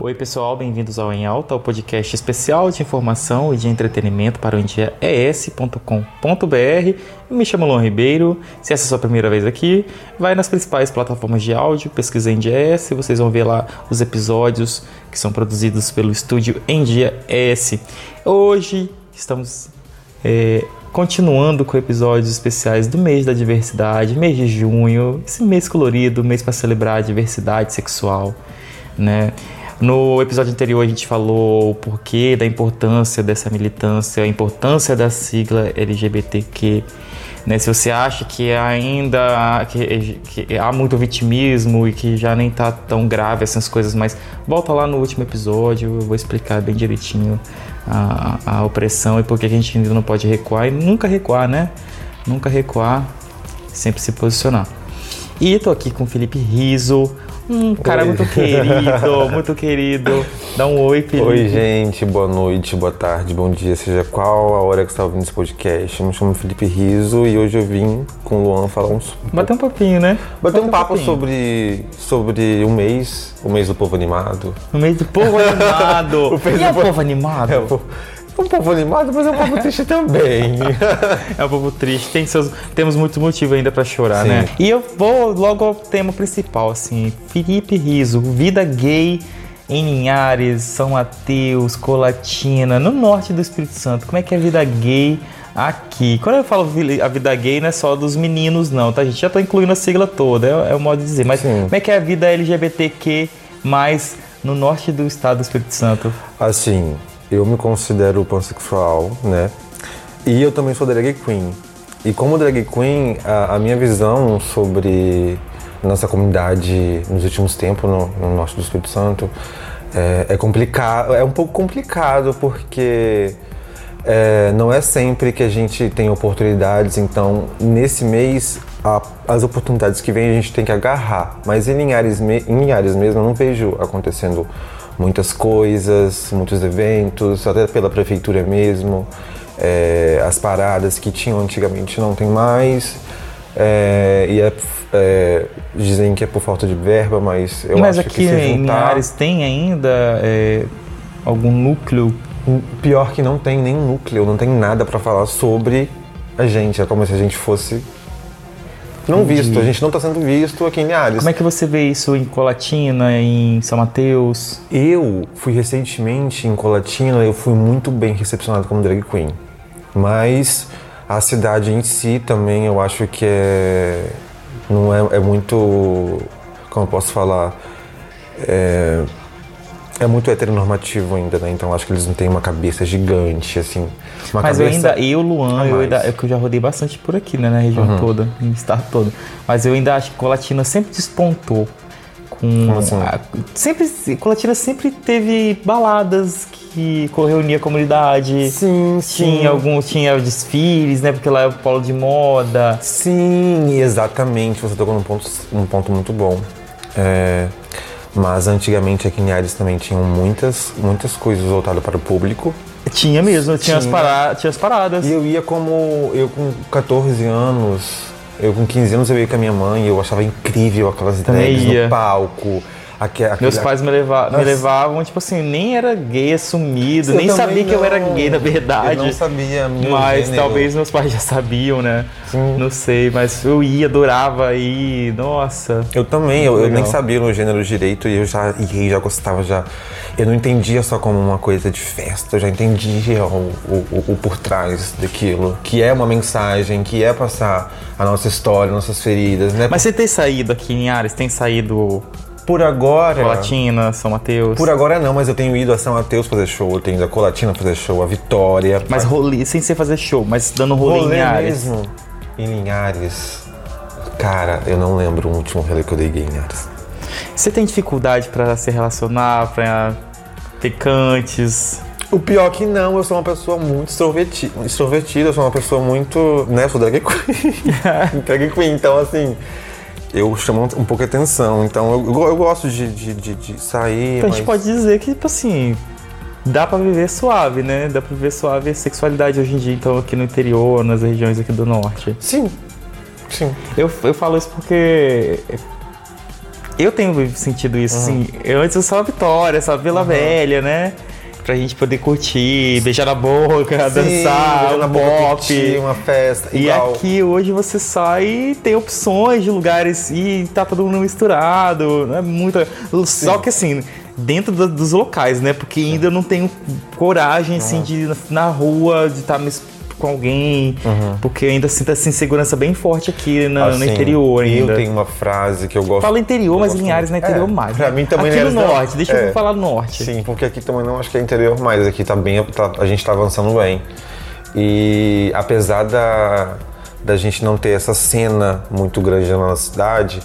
Oi, pessoal, bem-vindos ao Em Alta, o podcast especial de informação e de entretenimento para o endiaes.com.br. Me chamo Luan Ribeiro. Se essa é a sua primeira vez aqui, vai nas principais plataformas de áudio, pesquisa Endiaes, vocês vão ver lá os episódios que são produzidos pelo estúdio Endiaes. Hoje estamos é, continuando com episódios especiais do mês da diversidade, mês de junho, esse mês colorido, mês para celebrar a diversidade sexual, né? No episódio anterior a gente falou o porquê da importância dessa militância, a importância da sigla LGBTQ. Né? Se você acha que ainda que, que há muito vitimismo e que já nem tá tão grave essas coisas, mas volta lá no último episódio, eu vou explicar bem direitinho a, a opressão e por que a gente ainda não pode recuar e nunca recuar, né? Nunca recuar, sempre se posicionar. E tô aqui com o Felipe Riso, um cara muito querido, muito querido. Dá um oi, Felipe. Oi, gente. Boa noite, boa tarde, bom dia, seja qual a hora que você está ouvindo esse podcast. Eu me chamo Felipe Riso e hoje eu vim com o Luan falar uns... Bater um papinho, né? Bater um papo um sobre, sobre o mês, o mês do povo animado. O mês do povo animado. o e é o povo animado? É, o um povo animado, mas é um povo triste também. é um povo triste. Tem seus, temos muito motivo ainda para chorar, Sim. né? E eu vou logo ao tema principal, assim. Felipe Riso, vida gay em Linhares, São Mateus, Colatina, no norte do Espírito Santo. Como é que é a vida gay aqui? Quando eu falo a vida gay, não é só dos meninos, não, tá, gente? Já tô incluindo a sigla toda, é, é o modo de dizer. Mas Sim. como é que é a vida LGBTQ mais no norte do estado do Espírito Santo? Assim, eu me considero pansexual, né? E eu também sou drag queen. E como drag queen, a, a minha visão sobre nossa comunidade nos últimos tempos no, no norte do Espírito Santo é, é complicado, é um pouco complicado porque é, não é sempre que a gente tem oportunidades. Então, nesse mês, a, as oportunidades que vem a gente tem que agarrar. Mas em Linhares, em Linhares mesmo, eu não vejo acontecendo muitas coisas, muitos eventos, até pela prefeitura mesmo. É, as paradas que tinham antigamente não tem mais. É, e é, é, dizem que é por falta de verba, mas eu mas acho que se juntar... em Linhares tem ainda é, algum núcleo? Pior que não tem nenhum núcleo, não tem nada para falar sobre a gente. É como se a gente fosse não Entendi. visto, a gente não está sendo visto aqui em Linhares. Como é que você vê isso em Colatina, em São Mateus? Eu fui recentemente em Colatina, eu fui muito bem recepcionado como drag queen. Mas a cidade em si também eu acho que é não é, é muito como eu posso falar é, é muito heteronormativo ainda, né? Então acho que eles não têm uma cabeça gigante, assim. Uma Mas cabeça... eu ainda, eu, Luan, eu, ainda, é que eu já rodei bastante por aqui, né? Na região uhum. toda, no estado todo. Mas eu ainda acho que Colatina sempre despontou. Com, assim? a, sempre, Colatina sempre teve baladas que reunia a comunidade. Sim, sim. Tinha alguns, tinha desfiles, né? Porque lá é o polo de moda. Sim, exatamente. Você tocou num ponto, um ponto muito bom. É, mas antigamente aqui em Ares também tinham muitas, muitas coisas voltadas para o público. Tinha mesmo, tinha, tinha. As, para, tinha as paradas. E eu ia como. Eu com 14 anos, eu com 15 anos eu ia com a minha mãe eu achava incrível aquelas drags no palco Aquele, Meus pais me, leva, me, levavam, tipo assim, nem era gay assumido, nem sabia não. que eu era gay na verdade. Eu não sabia meu Mas gênero. talvez meus pais já sabiam, né? Sim. Não sei, mas eu ia, adorava ir, nossa. Eu também, eu, eu, nem sabia no gênero direito e eu já ia, já gostava, já. Eu não entendia só como uma coisa de festa, eu já entendia o, o, o por trás daquilo, que é uma mensagem, que é passar a nossa história, nossas feridas, né? Mas você tem saído aqui em Ares, tem saído por agora. Colatina, São Mateus. Por agora não, mas eu tenho ido a São Mateus fazer show, eu tenho ido a Colatina fazer show, a Vitória. Mas rolê, sem ser fazer show, mas dando rolê, rolê em Linhares. mesmo. Em Linhares. Cara, eu não lembro o último rolê que eu dei em Linhares. Você tem dificuldade para se relacionar, para ter cantes? O pior é que não, eu sou uma pessoa muito extrovertida, extrovertida eu sou uma pessoa muito. né, eu sou drag queen. drag queen, então assim eu chamo um pouco a atenção. Então eu, eu gosto de, de, de, de sair. Então mas... a gente pode dizer que, tipo assim, dá para viver suave, né? Dá pra viver suave a sexualidade hoje em dia, então, aqui no interior, nas regiões aqui do norte. Sim. Sim. Eu, eu falo isso porque Eu tenho sentido isso, assim. Eu antes usava Vitória, só Vila Velha, né? Pra gente poder curtir, beijar na boca, dançar, na um boca, pop. curtir uma festa. E igual. aqui hoje você sai e tem opções de lugares e tá todo mundo misturado, né? Muita. Só que assim, dentro da- dos locais, né? Porque ainda eu não tenho coragem assim de ir na, na rua, de estar com alguém, porque ainda sinto essa insegurança bem forte aqui na- no Assim, interior ainda. Eu tenho uma frase que eu gosto. Falo interior, mas Linhares não é interior mais. Pra né? mim também Aqui no Linhares não- norte, deixa é. eu falar no norte. Sim, porque aqui também não acho que é interior mais, aqui tá bem, tá- a gente tá avançando bem. E apesar da, da gente não ter essa cena muito grande na nossa cidade,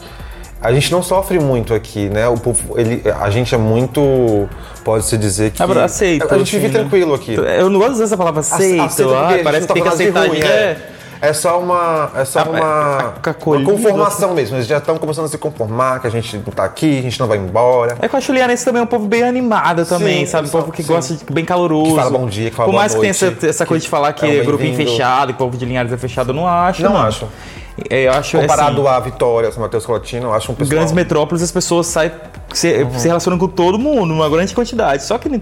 a gente não sofre muito aqui, né? O povo, ele, a gente é muito, pode-se dizer que... Ah, aceita, A gente vive assim, né? tranquilo aqui. Eu não gosto de usar essa palavra aceito, Aceita ah, parece que tem que tá de aceitar. ruim, gente, é. É só uma, é só Ah, uma, é, uma acolhido, conformação mesmo. Eles já estão começando a se conformar, que a gente não tá aqui, a gente não vai embora. É que eu acho que o Liarense também é um povo bem animado também, Sim, sabe? Um povo que sim. gosta de bem caloroso. Que fala bom dia, que fala Por mais que tenha essa, essa coisa de falar que é é, um grupinho bem-vindo. fechado e povo de Linhares é fechado, eu não acho. Não acho. É, eu acho Comparado assim, à Vitória, São Mateus Colatino, eu acho um pessoal... grandes metrópoles as pessoas saem se, se relacionam com todo mundo, uma grande quantidade. Só que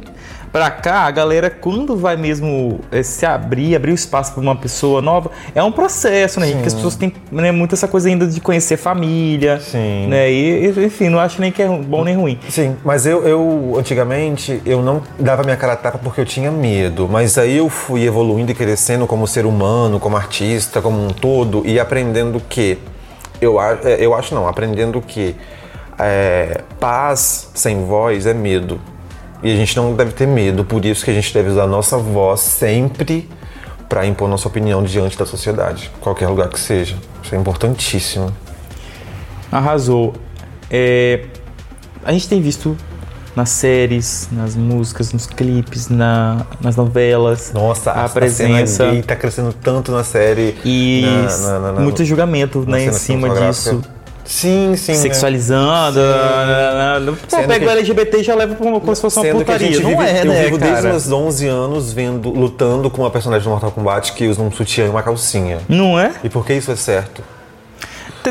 pra cá, a galera, quando vai mesmo eh, se abrir, abrir o espaço pra uma pessoa nova, é um processo, né, gente? Porque as pessoas têm né, muito essa coisa ainda de conhecer família. Sim. Né? E, enfim, não acho nem que é bom nem ruim. Sim, mas eu, eu, antigamente, eu não dava minha cara a tapa porque eu tinha medo. Mas aí eu fui evoluindo e crescendo como ser humano, como artista, como um todo, e aprendendo que. Eu, é, eu acho não, aprendendo que é, paz sem voz é medo. E a gente não deve ter medo, por isso que a gente deve usar a nossa voz sempre para impor nossa opinião diante da sociedade, qualquer lugar que seja. Isso é importantíssimo. Arrasou. É, a gente tem visto nas séries, nas músicas, nos clipes, na- nas novelas. Nossa, a, a, presença. cena gay tá crescendo tanto na série. E na- na- muito julgamento né, em cima disso. Sim, sim. né? Sexualizando. né, né, Pô, pega que- o LGBT e já leva pra uma, como se fosse uma putaria. gente Não vive, é, eu né, vivo desde cara? meus 11 anos vendo, lutando com uma personagem do Mortal Kombat que usa um sutiã e uma calcinha. Não é? E por que isso é certo?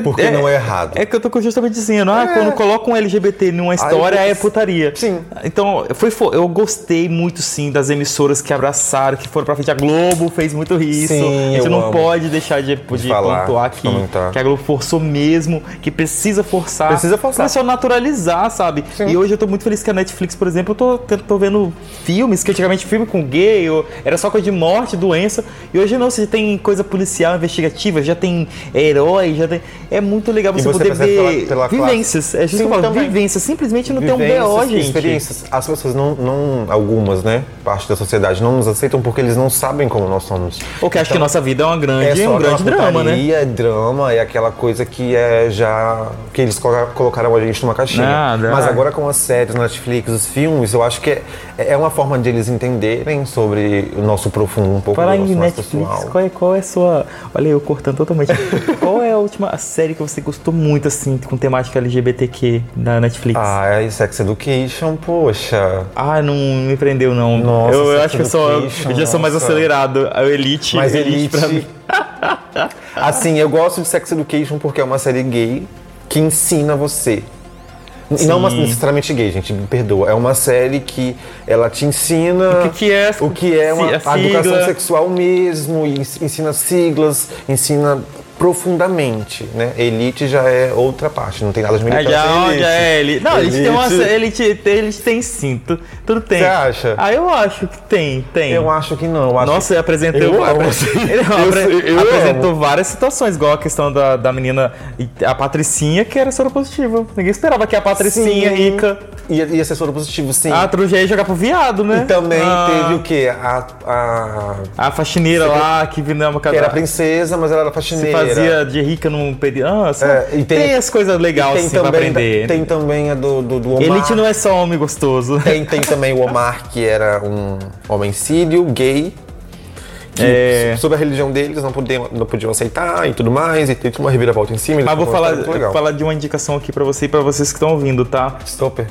Porque é, não é errado. É que eu tô justamente dizendo, ah, quando coloca um LGBT numa história, eu- é putaria. Sim. Então, foi, fo- eu gostei muito, sim, das emissoras que abraçaram, que foram pra frente. A Globo fez muito isso. Sim, a gente não amo. pode deixar de, de falar, pontuar de que, que a Globo forçou mesmo, que precisa forçar. Precisa forçar. Começou a naturalizar, sabe? E hoje eu tô muito feliz que a Netflix, por exemplo, eu tô, tô vendo filmes, que antigamente filme com gay, ou era só coisa de morte, doença. E hoje não, você tem coisa policial, investigativa, já tem herói, já tem. É muito legal você, você poder ver pela- pela vivências. É justo Sim, que eu falo, também. vivências. Simplesmente não tem um Vivências, BO, gente. experiências. As pessoas não, não, algumas, né, parte da sociedade não nos aceitam porque eles não sabem como nós somos. Ou que acha que nossa vida é uma grande, só um grande drama, né? É drama, é aquela coisa que é já. que eles colo- colocaram a gente numa caixinha. Nada. Mas agora com as séries, Netflix, os filmes, eu acho que é, é uma forma de eles entenderem sobre o nosso profundo, um pouco Falar nosso mais Netflix, pessoal. qual é, qual é a sua. Olha, eu cortando totalmente. qual é a última série que você gostou muito, assim, com temática LGBTQ da Netflix? Ah, é Sex Education, poxa. Ah, não me prendeu, não. Nossa, eu, eu acho que eu, sou, eu já sou mais nossa. acelerado. A Elite, Mas Elite, pra mim. Elite. assim, eu gosto de Sex Education porque é uma série gay que ensina você. E não uma, Sim. necessariamente gay, gente, me perdoa. É uma série que ela te ensina O que que é o que é uma, a a educação sexual mesmo, ens- ensina siglas, ensina profundamente, né? Elite já é outra parte, não tem nada de militância. já, em já é ele. Não, Elite tem uma. Elite. Elite, Elite tem sim. tu- Tudo tem. Você acha? Ah, eu acho que tem, tem. Eu acho que não. Eu acho Nossa, ele apresentou, Eu amo, apre- ele Eu apre- sei, eu apresentou várias situações, igual a questão da, da menina, a Patricinha, que era soropositiva. Ninguém esperava que a Patricinha Sim. rica, Ia, ia ser soro positivo, sim. a Trujé ia jogar pro viado, né? E também Ah, teve o quê? A, a, A faxineira lá, que vinha uma que era princesa, mas ela era Se faxineira. Fazia de rica num pedi... Ah, só- É, e tem, as coisas legais tem assim, pra aprender. Tem também a do, do, do Omar. Elite não é só homem gostoso. tem, tem também o Omar, que era um homem sírio, gay. É. Sobre a religião deles, não podiam, não podiam aceitar e tudo mais. E tem uma reviravolta em cima. Mas vou falar, falar de uma indicação aqui pra você e pra vocês que estão ouvindo, tá? Stopper.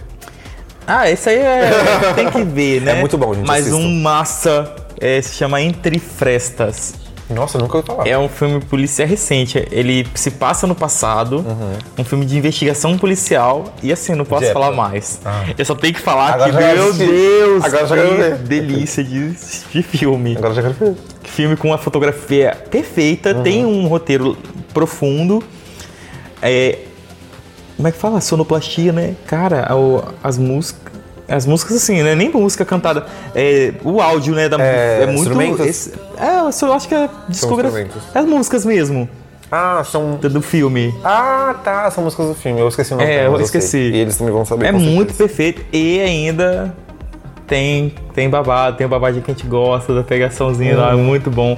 Ah, esse aí é. tem que ver, né? É muito bom, gente, Mas assistam. um massa é, se chama Entre Frestas. Nossa, nunca ouvi falar. É um filme policial recente. Ele se passa no passado. Um filme de investigação policial. E assim, não posso De falar mais. Ah. Eu só tenho que falar Agora que, já meu. Deus, Agora já que quero ver. delícia de, de filme. Agora já quero ver. Filme com uma fotografia perfeita, Uhum. tem um roteiro profundo. É, como é que fala? Sonoplastia, né? Cara, as músicas. As músicas, assim, né? Nem música cantada. É, o áudio, né? Da, É, é, muito. esse- é, eu acho que é discografia. instrumentos. As músicas mesmo, Ah, são. do, filme. Ah, tá. São músicas do filme. Eu esqueci o nome. É, eu esqueci. E eles também vão saber. É muito perfeito. E ainda tem, tem babado, tem o babadinho que a gente gosta, da pegaçãozinha lá, é muito bom.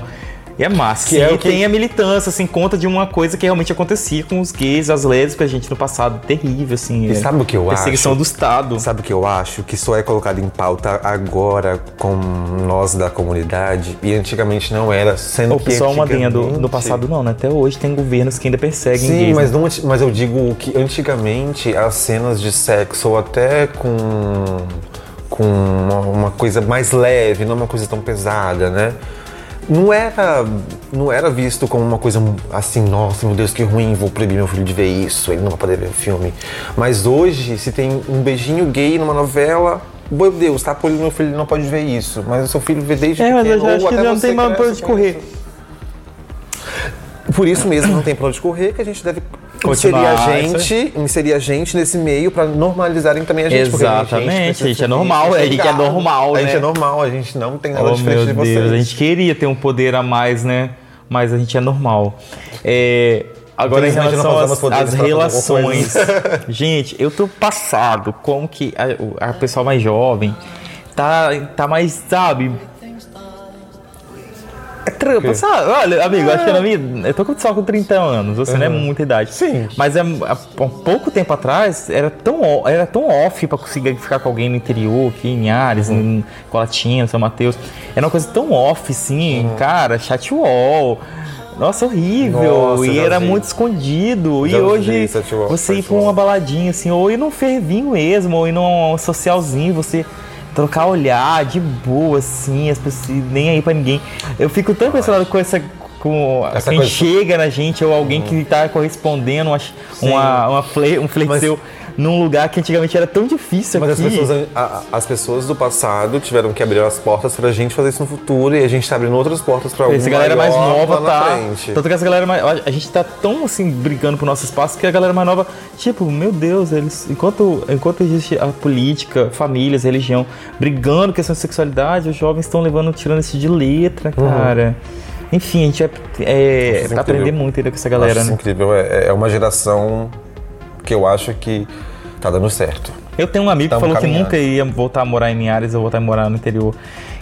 E é massa. Que Sim, é e que- tem a militância, assim, conta de uma coisa que realmente acontecia com os gays, as lésbicas, gente, no passado, terrível, assim. E é, sabe o que eu Perseguição acho? do Estado. Sabe o que eu acho? Que só é colocado em pauta agora com nós da comunidade e antigamente não era, sendo O que pessoal uma antigamente... do, no passado não, né? Até hoje tem governos que ainda perseguem Sim, gays. mas, né? não, mas eu digo que antigamente as cenas de sexo ou até com, com uma, uma coisa mais leve, não uma coisa tão pesada, né? Não era, não era visto como uma coisa assim, nossa, meu Deus, que ruim, vou proibir meu filho de ver isso, ele não vai poder ver o filme. Mas hoje, se tem um beijinho gay numa novela, meu Deus, tá proibindo meu filho, ele não pode ver isso. Mas o seu filho vê desde É, mas eu pequeno, já ou acho que não tem mais pra onde correr. Por isso mesmo não tem pra onde correr, que a gente deve inserir a gente, inserir a gente nesse meio pra normalizarem também a gente. porque a Exatamente, precisa a gente é ser normal, visto, a gente é normal, A gente né? é normal, a gente não tem nada Oh, diferente meu de Deus, vocês. a gente queria ter um poder a mais, né? Mas a gente é normal. É, agora, em relação às, às relações. gente, eu tô passado como que a, a pessoa mais jovem tá, tá mais, sabe? É trampa, sabe? Olha, amigo, acho que na minha. Eu tô com- só com 30 anos, você não é muita idade. Sim. Mas é, há pouco tempo atrás era tão, era tão off pra conseguir ficar com alguém no interior, aqui em Ares, em Colatina, São Mateus. Era uma coisa tão off, assim, cara, chat wall. Nossa, horrível. Nossa, e era vi. muito escondido. Já e hoje você ir pra uma baladinha, assim, ou ir num fervinho mesmo, ou ir num socialzinho, você trocar olhar de boa, assim, as pessoas nem aí pra ninguém. Eu fico tão impressionado com essa. Com Essa quem coisa- chega na gente, ou alguém que tá correspondendo uma, uma, uma fle, um flex Mas- seu num lugar que antigamente era tão difícil Mas as aqui. pessoas, a- as pessoas do passado tiveram que abrir as portas pra gente fazer isso no futuro e a gente tá abrindo outras portas pra alguma Essa galera mais nova lá tá. frente. Tanto que essa galera mais. A gente tá tão assim brigando pro nosso espaço que a galera mais nova, tipo, meu Deus, eles. Enquanto, enquanto existe a política, famílias, religião, brigando questão de sexualidade, os jovens estão levando, tirando isso de letra, cara. Enfim, a gente vai é, vai aprender muito ainda com essa Eu galera, isso né? incrível. É, é uma geração que eu acho que tá dando certo. Eu tenho um amigo que falou caminhando. que nunca ia voltar a morar em Linhares ou voltar a morar no interior.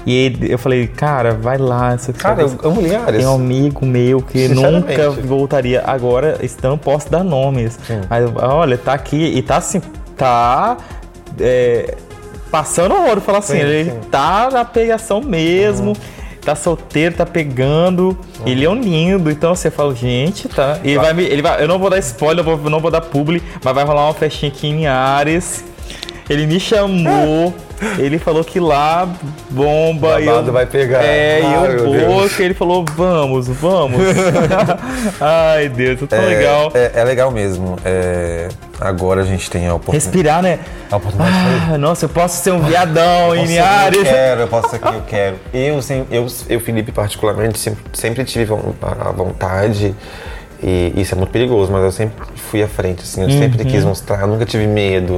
E ele- eu falei, cara, vai lá. Você Cara, eu amo Linhares. Tem um amigo meu que nunca voltaria. Agora, não posso dar nomes. Sim. Mas olha, tá aqui e tá assim, tá é, passando horror. Falar assim, Sim, ele sim. tá na pegação mesmo. Tá solteiro, tá pegando. Ele é um lindo. Então você fala, gente, tá. Ele vai me, ele vai, eu não vou dar spoiler, eu vou- não vou dar publi, mas vai rolar uma festinha aqui em Ares. Ele me chamou. Ele falou que lá bomba. e Babado eu, vai pegar. É, e eu vou, que ele falou, vamos, vamos. Ai, Deus, é tão É, legal. É, é legal mesmo. É, agora a gente tem a oportunidade. Respirar, né? A oportunidade. Ah, nossa, eu posso ser um viadão em eu quero, eu posso ser eu quero. Eu, eu, eu Felipe, particularmente, sempre, sempre tive a vontade, e isso é muito perigoso, mas eu sempre fui à frente, assim, eu sempre quis mostrar, eu nunca tive medo,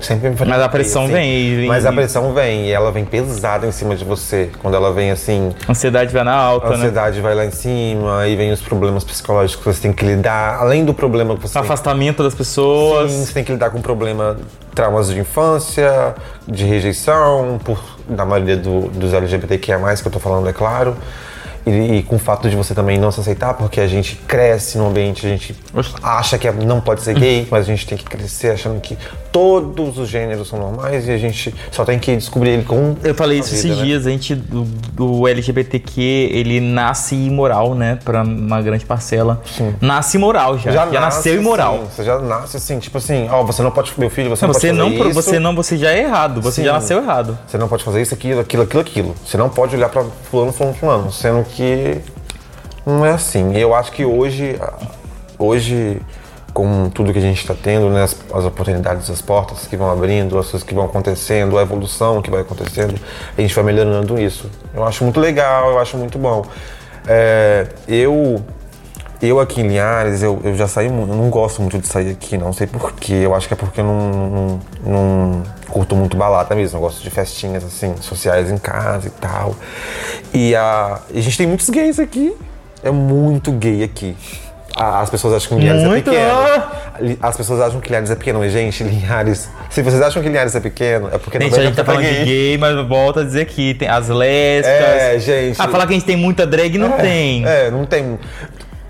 sempre me Uhum. Mas a pressão assim. vem e- Mas a pressão vem, e ela vem pesada em cima de você. Quando ela vem assim, Ansiedade vai na a alta, né? ansiedade vai lá em cima, e vem os problemas psicológicos que você tem que lidar, além do problema que você tem Afastamento das pessoas. Sim, você tem que lidar com problema, traumas de infância, de rejeição, por, da maioria do, dos LGBTQIA+, que eu tô falando, é claro. E, e com o fato de você também não se aceitar, porque a gente cresce no ambiente, a gente acha que não pode ser gay, mas a gente tem que crescer achando que todos os gêneros são normais e a gente só tem que descobrir ele com Eu falei isso vida, esses né? dias, a gente, do, do LGBTQ, ele nasce imoral, né? Pra uma grande parcela. Nasce imoral já. Já, nasce nasceu imoral. assim, você já nasce assim, tipo assim, ó, você não pode, meu filho, você não, Não, você pode não, isso. você não, você já é errado, você Sim. já nasceu errado. Você não pode fazer isso, aquilo, aquilo, aquilo, aquilo. Você não pode olhar pra fulano, fulano, fulano. Sendo que Não é assim. Eu acho que hoje, hoje com tudo que a gente está tendo, né, as, as, oportunidades, as portas que vão abrindo, as coisas que vão acontecendo, a evolução que vai acontecendo, a gente vai melhorando isso. Eu acho muito legal, eu acho muito bom. É, eu eu aqui em Linhares, eu, eu já saí eu não gosto muito de sair aqui, não sei porquê. Eu acho que é porque eu não, não, não curto muito balada mesmo. Eu gosto de festinhas assim, sociais em casa e tal. E a, a gente tem muitos gays aqui. É muito gay aqui. As pessoas acham que Linhares é Muito. pequeno. As pessoas acham que Linhares é pequeno, mas gente, Linhares. Se vocês acham que Linhares é pequeno, é porque Gente, a gente tá falando de gay, mas volta a dizer que tem as lésbicas. É, gente. Ah, falar que a gente tem muita drag não tem. É, não tem.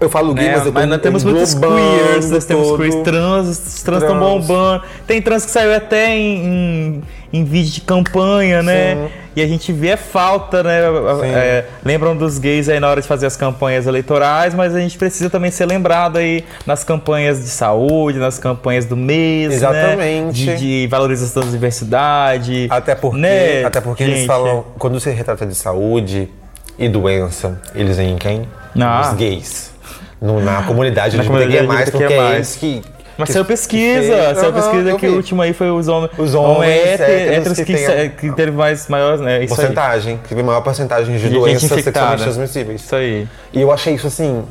Eu falo gay, né? mas eu tô nós temos muitos queers, nós temos queers trans, os trans estão bombando. Tem trans que saiu até em, em, em vídeo de campanha, né? Sim. E a gente vê falta, né? É, lembram dos gays aí na hora de fazer as campanhas eleitorais, mas a gente precisa também ser lembrado aí nas campanhas de saúde, nas campanhas do mês, Exatamente. né? De, de valorização da diversidade. Até porque, né, até porque eles falam, quando se retrata de saúde e doença, eles veem quem? Ah. Os gays. No- na comunidade Na LGBT comunidade mais, porque LGBTQIA+. é eles que. Mas que- saiu que pesquisa, fez. saiu Aham, pesquisa que o vi. último aí foi os homens. Os homens héter- héteros héteros que que, a- que teve mais maiores, né? Isso aí. Porcentagem, que teve maior porcentagem de De doenças sexualmente transmissíveis. Isso aí. E eu achei isso assim,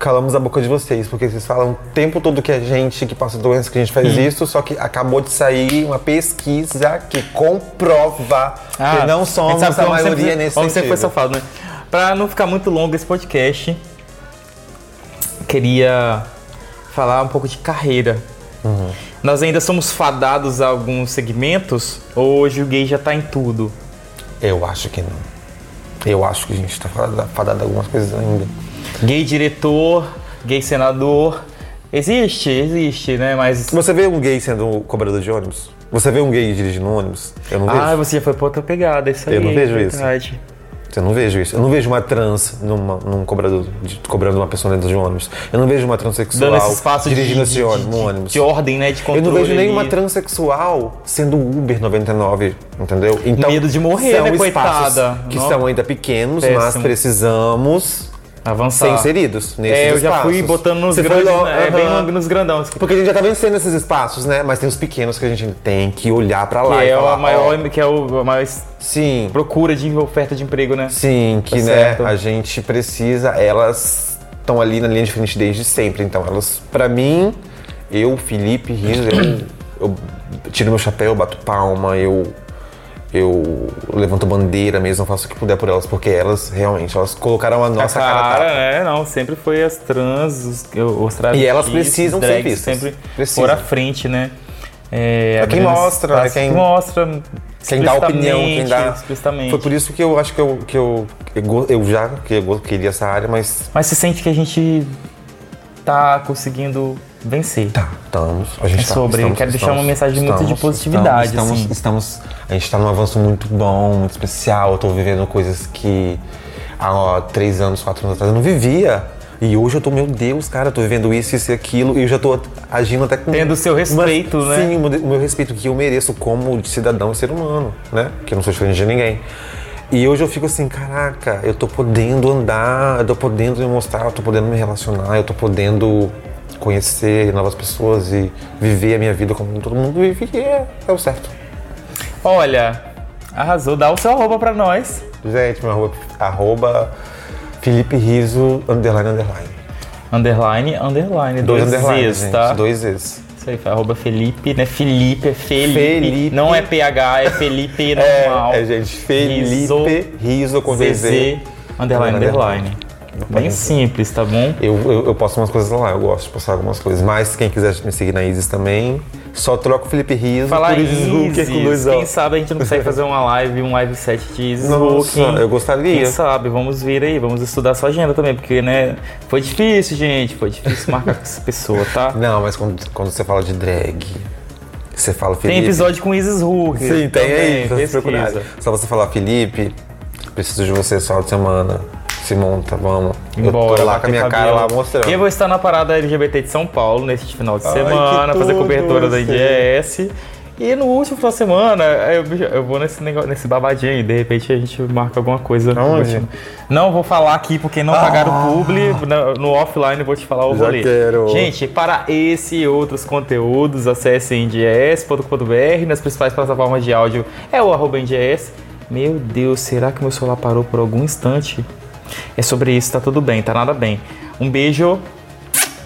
calamos a boca de vocês, porque vocês falam o tempo todo que a gente que passa doença, que a gente faz Hum. isso, só que acabou de sair uma pesquisa que comprova que não Ah, somos que a o homem maioria sempre, nesse o homem sempre foi sentido. safado, né? Pra não ficar muito longo esse podcast, queria falar um pouco de carreira. Uhum. Nós ainda somos fadados a alguns segmentos, ou hoje o gay já tá em tudo? Eu acho que não. Eu acho que a gente tá fadado a algumas coisas ainda. Gay diretor, gay senador. Existe, existe, né? Mas. Você vê um gay sendo cobrador de ônibus? Você vê um gay dirigindo ônibus? Eu não vejo. Ah, você já foi pra outra pegada, isso aí. Eu não vejo é isso. Eu não vejo isso. Eu não vejo uma trans numa, num cobrador, de- cobrando uma pessoa dentro de um ônibus. Eu não vejo uma transexual Dando esse espaço dirigindo de, esse ônibus, de, um ônibus. de ordem, né? De Eu controle. não vejo nenhuma transexual sendo Uber 99, entendeu? Então, Medo de morrer, são né, espaços coitada? Que Não. são ainda pequenos, mas Péssimo. precisamos Avançar. ser inseridos nesses É, eu já fui espaços. botando nos Você foi grandes, lo- né? É, Aham. bem nos grandão. Que Porque a gente já tá vencendo esses espaços, né? Mas tem os pequenos que a gente tem que olhar pra lá e é falar, a maior, ó, que é o, a maior sim, procura de oferta de emprego, né? sim, que Tá né, certo. a gente precisa, elas estão ali na linha de frente desde sempre. Então, elas, pra mim, eu, Felipe, Riso, eu, eu tiro meu chapéu, bato palma, eu eu levanto bandeira mesmo, faço o que puder por elas, porque elas realmente elas colocaram a nossa a cara, cara, né? Não, sempre foi as trans, os, os travestis, E elas precisam ser drags vistas. sempre Precisam. por à frente, né? É, É quem mostra, é quem- mostra Quem dá opinião, quem dá. explicitamente. Foi por isso que eu acho que eu, que eu, eu, já que eu queria essa área, mas Mas você sente que a gente tá conseguindo vencer. Tá, estamos. A gente É tá- sobre, estamos, quero deixar estamos, uma mensagem muito de estamos, positividade, Estamos, assim. estamos, a gente está num avanço muito bom, muito especial. Eu tô vivendo coisas que há ó, três anos, quatro anos atrás eu não vivia. E hoje eu tô, meu Deus, cara, eu tô vivendo isso, isso e aquilo, e eu já tô agindo até com. Tendo o seu respeito, né? Sim, o meu- o meu respeito que eu mereço como cidadão e ser humano, né? Que eu não sou diferente de ninguém. E hoje eu fico assim, caraca, eu tô podendo andar, eu tô podendo me mostrar, eu tô podendo me relacionar, eu tô podendo conhecer novas pessoas e viver a minha vida como todo mundo vive, e é, é o certo. Olha, arrasou. Dá o seu arroba pra nós. Gente, meu arroba, arroba Felipe Riso, underline, underline. Underline, underline. Dois, Dois, underlines, Zs, gente, tá? dois Zs. Isso aí, arroba Felipe, né? Felipe, é Felipe. Felipe. Não é PH, é Felipe normal. É, é, gente, Felipe Riso, Riso, com VZ. ZZ, underline, underline. Bem simples, tá bom? Eu, eu, eu posto umas coisas lá, eu gosto de postar algumas coisas. Mas quem quiser me seguir na Isis também, só troca o Felipe Riso Falar por Isis Hooker com dois quem sabe a gente não consegue fazer uma live, um live set de Isis Nossa, Hooker. eu gostaria. Quem sabe, vamos vir aí, vamos estudar sua agenda também, porque, né, foi difícil, gente, foi difícil marcar com essa pessoa, tá? Não, mas quando, quando você fala de drag, você fala Felipe. Tem episódio com Isis Hooker. Sim, tem aí, pesquisa. Só você falar, Felipe, preciso de você final de semana. Se monta, vamos. eu tô lá com a minha cara cabelo. lá mostrando. E eu vou estar na parada LGBT de São Paulo neste final de Ai, semana, fazer cobertura da. IDS. E no último final de semana, eu, eu vou nesse, negócio, nesse babadinho aí, de repente a gente marca alguma coisa. Aonde? Não vou falar aqui porque não pagaram o publi. No, no offline vou te falar o rolê. quero. Gente, para esse e outros conteúdos, acesse nds.com.br nas principais plataformas de áudio. É o arroba NDS. Meu Deus, será que meu celular parou por algum instante? É sobre isso, tá tudo bem, tá nada bem. Um beijo.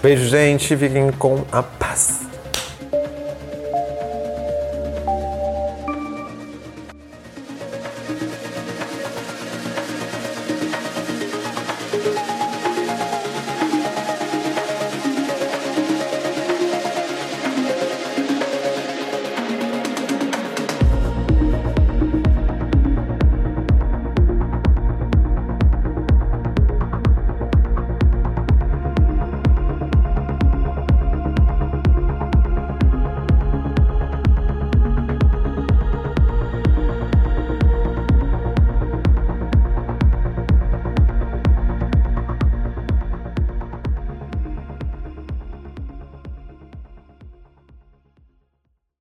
Beijo, gente. Fiquem com a paz.